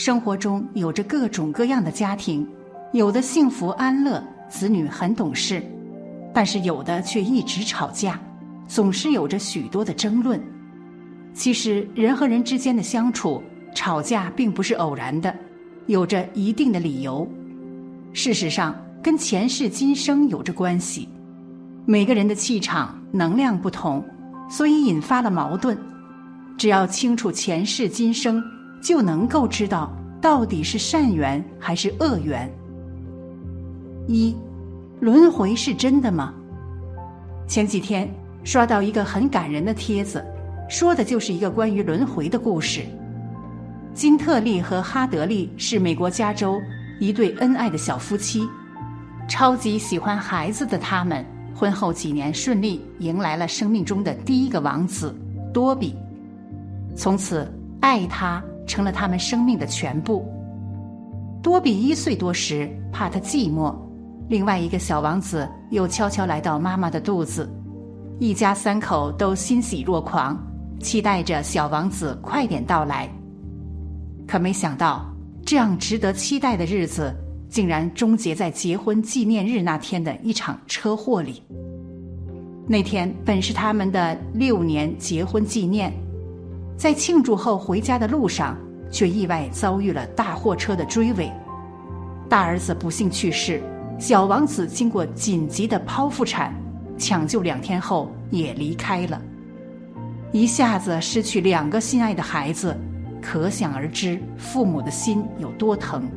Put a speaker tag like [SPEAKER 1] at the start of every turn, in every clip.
[SPEAKER 1] 生活中有着各种各样的家庭，有的幸福安乐，子女很懂事，但是有的却一直吵架，总是有着许多的争论。其实人和人之间的相处，吵架并不是偶然的，有着一定的理由。事实上，跟前世今生有着关系。每个人的气场能量不同，所以引发了矛盾。只要清楚前世今生，就能够知道到底是善缘还是恶缘。一，轮回是真的吗？前几天刷到一个很感人的帖子，说的就是一个关于轮回的故事。金特利和哈德利是美国加州一对恩爱的小夫妻，超级喜欢孩子的他们。婚后几年顺利，迎来了生命中的第一个王子多比。从此，爱他成了他们生命的全部。多比一岁多时，怕他寂寞，另外一个小王子又悄悄来到妈妈的肚子，一家三口都欣喜若狂，期待着小王子快点到来。可没想到，这样值得期待的日子。竟然终结在结婚纪念日那天的一场车祸里。那天本是他们的六年结婚纪念，在庆祝后回家的路上，却意外遭遇了大货车的追尾。大儿子不幸去世，小王子经过紧急的剖腹产，抢救两天后也离开了。一下子失去两个心爱的孩子，可想而知父母的心有多疼。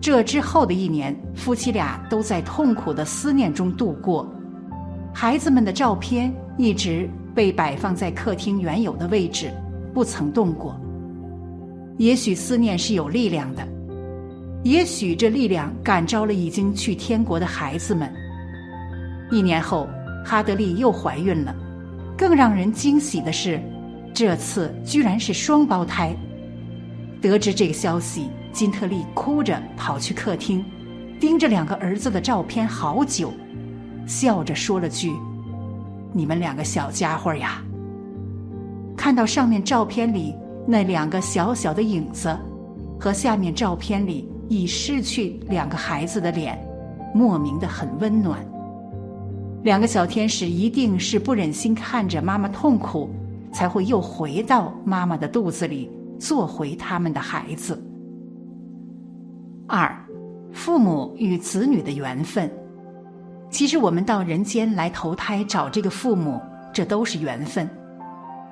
[SPEAKER 1] 这之后的一年，夫妻俩都在痛苦的思念中度过。孩子们的照片一直被摆放在客厅原有的位置，不曾动过。也许思念是有力量的，也许这力量感召了已经去天国的孩子们。一年后，哈德利又怀孕了，更让人惊喜的是，这次居然是双胞胎。得知这个消息。金特利哭着跑去客厅，盯着两个儿子的照片好久，笑着说了句：“你们两个小家伙呀。”看到上面照片里那两个小小的影子，和下面照片里已失去两个孩子的脸，莫名的很温暖。两个小天使一定是不忍心看着妈妈痛苦，才会又回到妈妈的肚子里，做回他们的孩子。二，父母与子女的缘分。其实我们到人间来投胎找这个父母，这都是缘分。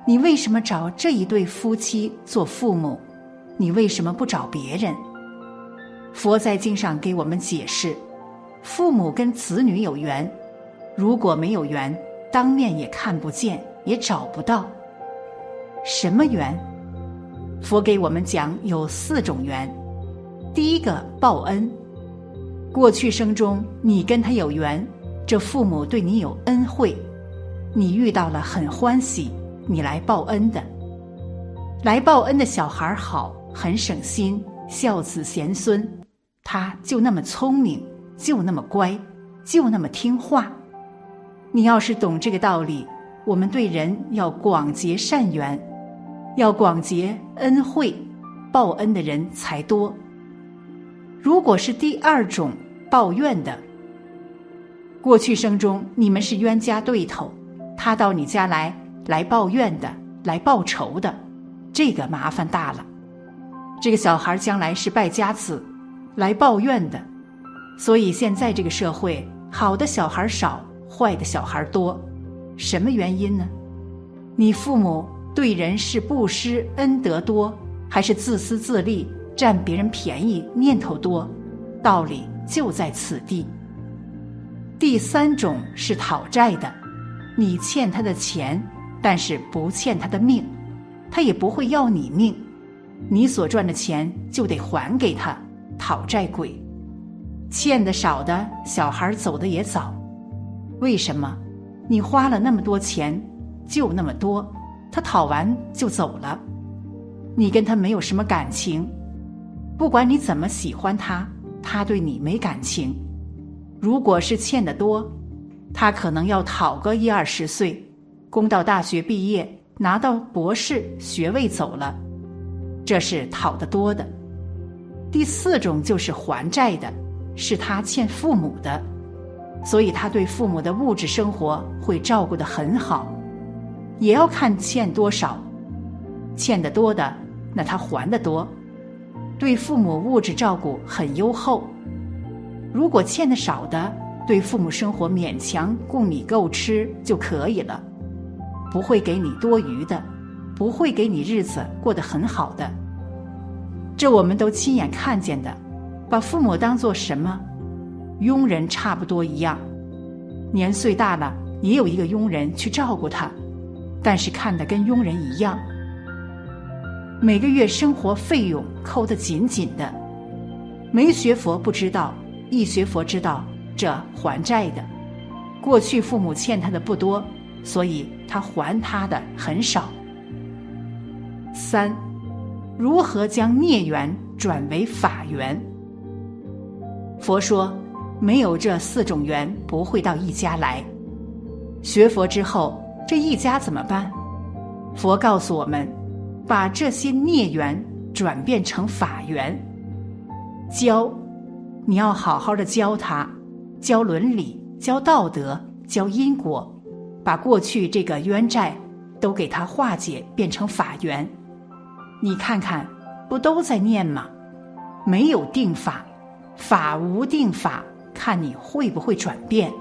[SPEAKER 1] 你为什么找这一对夫妻做父母？你为什么不找别人？佛在经上给我们解释：父母跟子女有缘，如果没有缘，当面也看不见，也找不到。什么缘？佛给我们讲有四种缘。第一个报恩，过去生中你跟他有缘，这父母对你有恩惠，你遇到了很欢喜，你来报恩的。来报恩的小孩好，很省心，孝子贤孙，他就那么聪明，就那么乖，就那么听话。你要是懂这个道理，我们对人要广结善缘，要广结恩惠，报恩的人才多。如果是第二种抱怨的，过去生中你们是冤家对头，他到你家来来抱怨的，来报仇的，这个麻烦大了。这个小孩将来是败家子，来抱怨的，所以现在这个社会好的小孩少，坏的小孩多，什么原因呢？你父母对人是布施恩德多，还是自私自利？占别人便宜念头多，道理就在此地。第三种是讨债的，你欠他的钱，但是不欠他的命，他也不会要你命，你所赚的钱就得还给他。讨债鬼，欠的少的小孩走的也早，为什么？你花了那么多钱，就那么多，他讨完就走了，你跟他没有什么感情。不管你怎么喜欢他，他对你没感情。如果是欠的多，他可能要讨个一二十岁，供到大学毕业，拿到博士学位走了。这是讨得多的；第四种就是还债的，是他欠父母的，所以他对父母的物质生活会照顾得很好，也要看欠多少，欠得多的，那他还得多，对父母物质照顾很优厚；如果欠的少的，对父母生活勉强供你够吃就可以了，不会给你多余的，不会给你日子过得很好的。这我们都亲眼看见的，把父母当做什么？佣人差不多一样，年岁大了也有一个佣人去照顾他，但是看的跟佣人一样，每个月生活费用扣得紧紧的。没学佛不知道，一学佛知道。这还债的，过去父母欠他的不多，所以他还他的很少。三，如何将孽缘转为法缘？佛说，没有这四种缘，不会到一家来。学佛之后，这一家怎么办？佛告诉我们，把这些孽缘转变成法缘。教，你要好好的教他。教伦理，教道德，教因果，把过去这个冤债都给他化解，变成法缘。你看看，不都在念吗？没有定法，法无定法，看你会不会转变。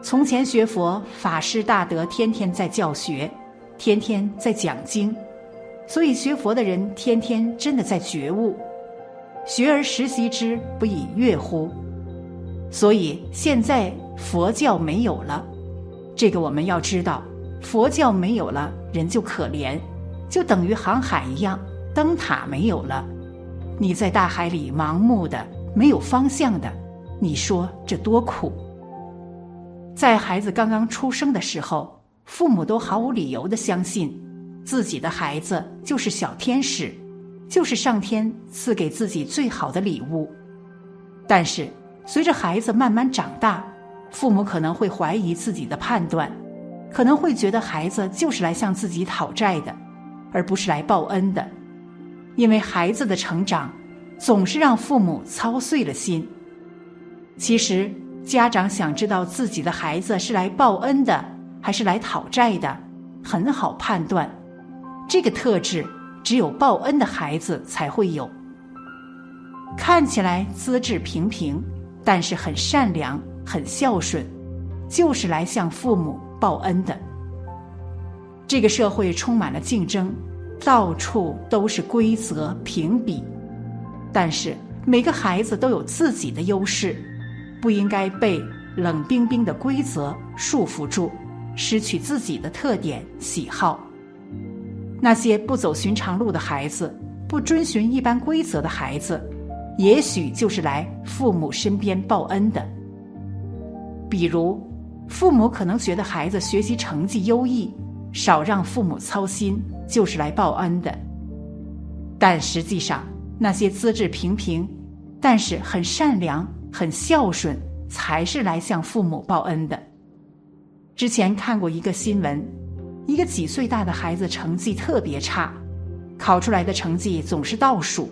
[SPEAKER 1] 从前学佛，法师大德天天在教学，天天在讲经，所以学佛的人天天真的在觉悟。学而时习之，不亦说乎？所以现在佛教没有了，这个我们要知道，佛教没有了，人就可怜，就等于航海一样，灯塔没有了，你在大海里盲目的、没有方向的，你说这多苦。在孩子刚刚出生的时候，父母都毫无理由的相信自己的孩子就是小天使，就是上天赐给自己最好的礼物，但是。随着孩子慢慢长大，父母可能会怀疑自己的判断，可能会觉得孩子就是来向自己讨债的，而不是来报恩的。因为孩子的成长总是让父母操碎了心。其实，家长想知道自己的孩子是来报恩的还是来讨债的，很好判断。这个特质只有报恩的孩子才会有。看起来资质平平。但是很善良、很孝顺，就是来向父母报恩的。这个社会充满了竞争，到处都是规则评比。但是每个孩子都有自己的优势，不应该被冷冰冰的规则束缚住，失去自己的特点喜好。那些不走寻常路的孩子，不遵循一般规则的孩子。也许就是来父母身边报恩的。比如，父母可能觉得孩子学习成绩优异，少让父母操心，就是来报恩的。但实际上，那些资质平平，但是很善良、很孝顺，才是来向父母报恩的。之前看过一个新闻，一个几岁大的孩子成绩特别差，考出来的成绩总是倒数。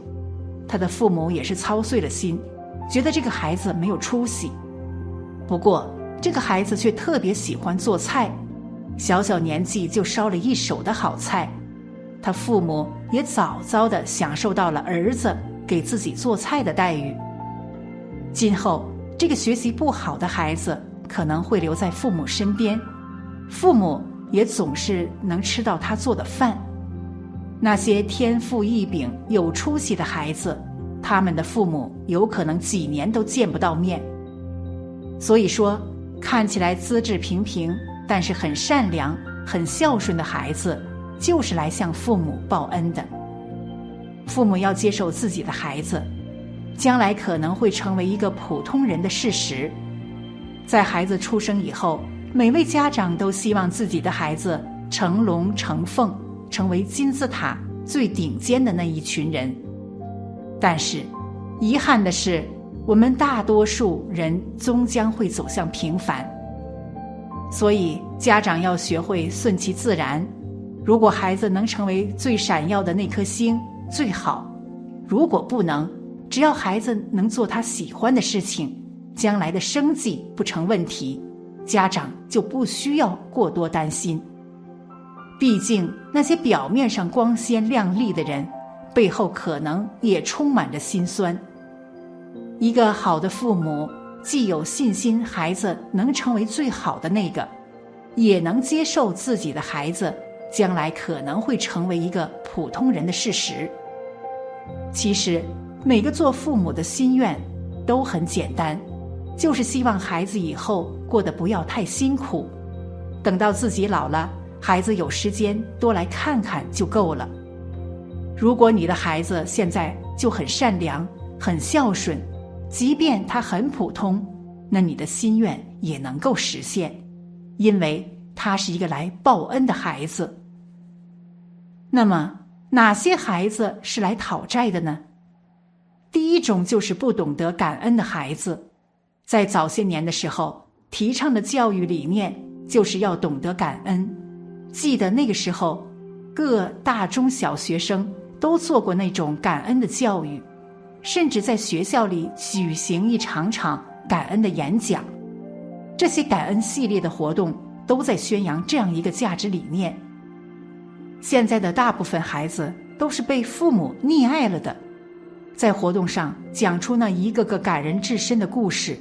[SPEAKER 1] 他的父母也是操碎了心，觉得这个孩子没有出息。不过，这个孩子却特别喜欢做菜，小小年纪就烧了一手的好菜。他父母也早早的享受到了儿子给自己做菜的待遇。今后，这个学习不好的孩子可能会留在父母身边，父母也总是能吃到他做的饭。那些天赋异禀、有出息的孩子，他们的父母有可能几年都见不到面。所以说，看起来资质平平，但是很善良、很孝顺的孩子，就是来向父母报恩的。父母要接受自己的孩子，将来可能会成为一个普通人的事实。在孩子出生以后，每位家长都希望自己的孩子成龙成凤。成为金字塔最顶尖的那一群人，但是遗憾的是，我们大多数人终将会走向平凡。所以，家长要学会顺其自然，如果孩子能成为最闪耀的那颗星，最好；如果不能，只要孩子能做他喜欢的事情，将来的生计不成问题，家长就不需要过多担心。毕竟那些表面上光鲜亮丽的人，背后可能也充满着心酸。一个好的父母，既有信心孩子能成为最好的那个，也能接受自己的孩子将来可能会成为一个普通人的事实。其实，每个做父母的心愿都很简单，就是希望孩子以后过得不要太辛苦，等到自己老了。孩子有时间多来看看就够了。如果你的孩子现在就很善良、很孝顺，即便他很普通，那你的心愿也能够实现，因为他是一个来报恩的孩子。那么，哪些孩子是来讨债的呢？第一种就是不懂得感恩的孩子，在早些年的时候，提倡的教育理念就是要懂得感恩。记得那个时候，各大中小学生都做过那种感恩的教育，甚至在学校里举行一场场感恩的演讲。这些感恩系列的活动都在宣扬这样一个价值理念。现在的大部分孩子都是被父母溺爱了的，在活动上讲出那一个个感人至深的故事，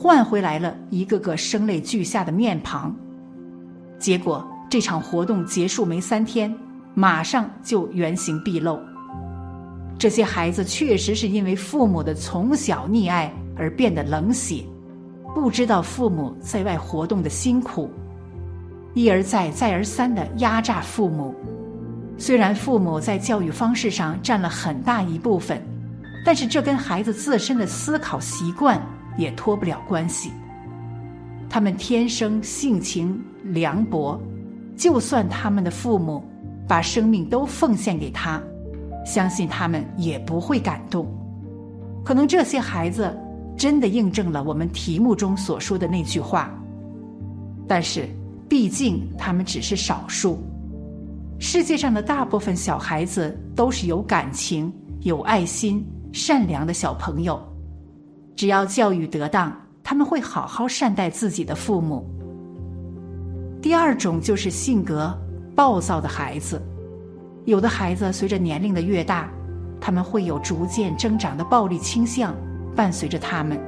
[SPEAKER 1] 换回来了一个个声泪俱下的面庞，结果。这场活动结束没三天，马上就原形毕露。这些孩子确实是因为父母的从小溺爱而变得冷血，不知道父母在外活动的辛苦，一而再、再而三的压榨父母。虽然父母在教育方式上占了很大一部分，但是这跟孩子自身的思考习惯也脱不了关系。他们天生性情凉薄。就算他们的父母把生命都奉献给他，相信他们也不会感动。可能这些孩子真的印证了我们题目中所说的那句话。但是，毕竟他们只是少数。世界上的大部分小孩子都是有感情、有爱心、善良的小朋友。只要教育得当，他们会好好善待自己的父母。第二种就是性格暴躁的孩子，有的孩子随着年龄的越大，他们会有逐渐增长的暴力倾向伴随着他们。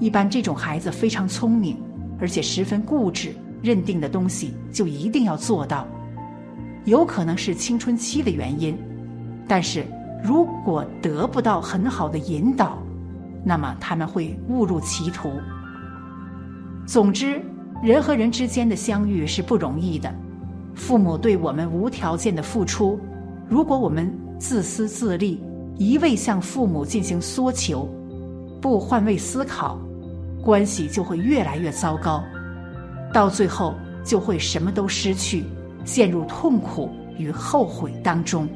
[SPEAKER 1] 一般这种孩子非常聪明，而且十分固执，认定的东西就一定要做到。有可能是青春期的原因，但是如果得不到很好的引导，那么他们会误入歧途。总之。人和人之间的相遇是不容易的，父母对我们无条件的付出，如果我们自私自利，一味向父母进行索求，不换位思考，关系就会越来越糟糕，到最后就会什么都失去，陷入痛苦与后悔当中。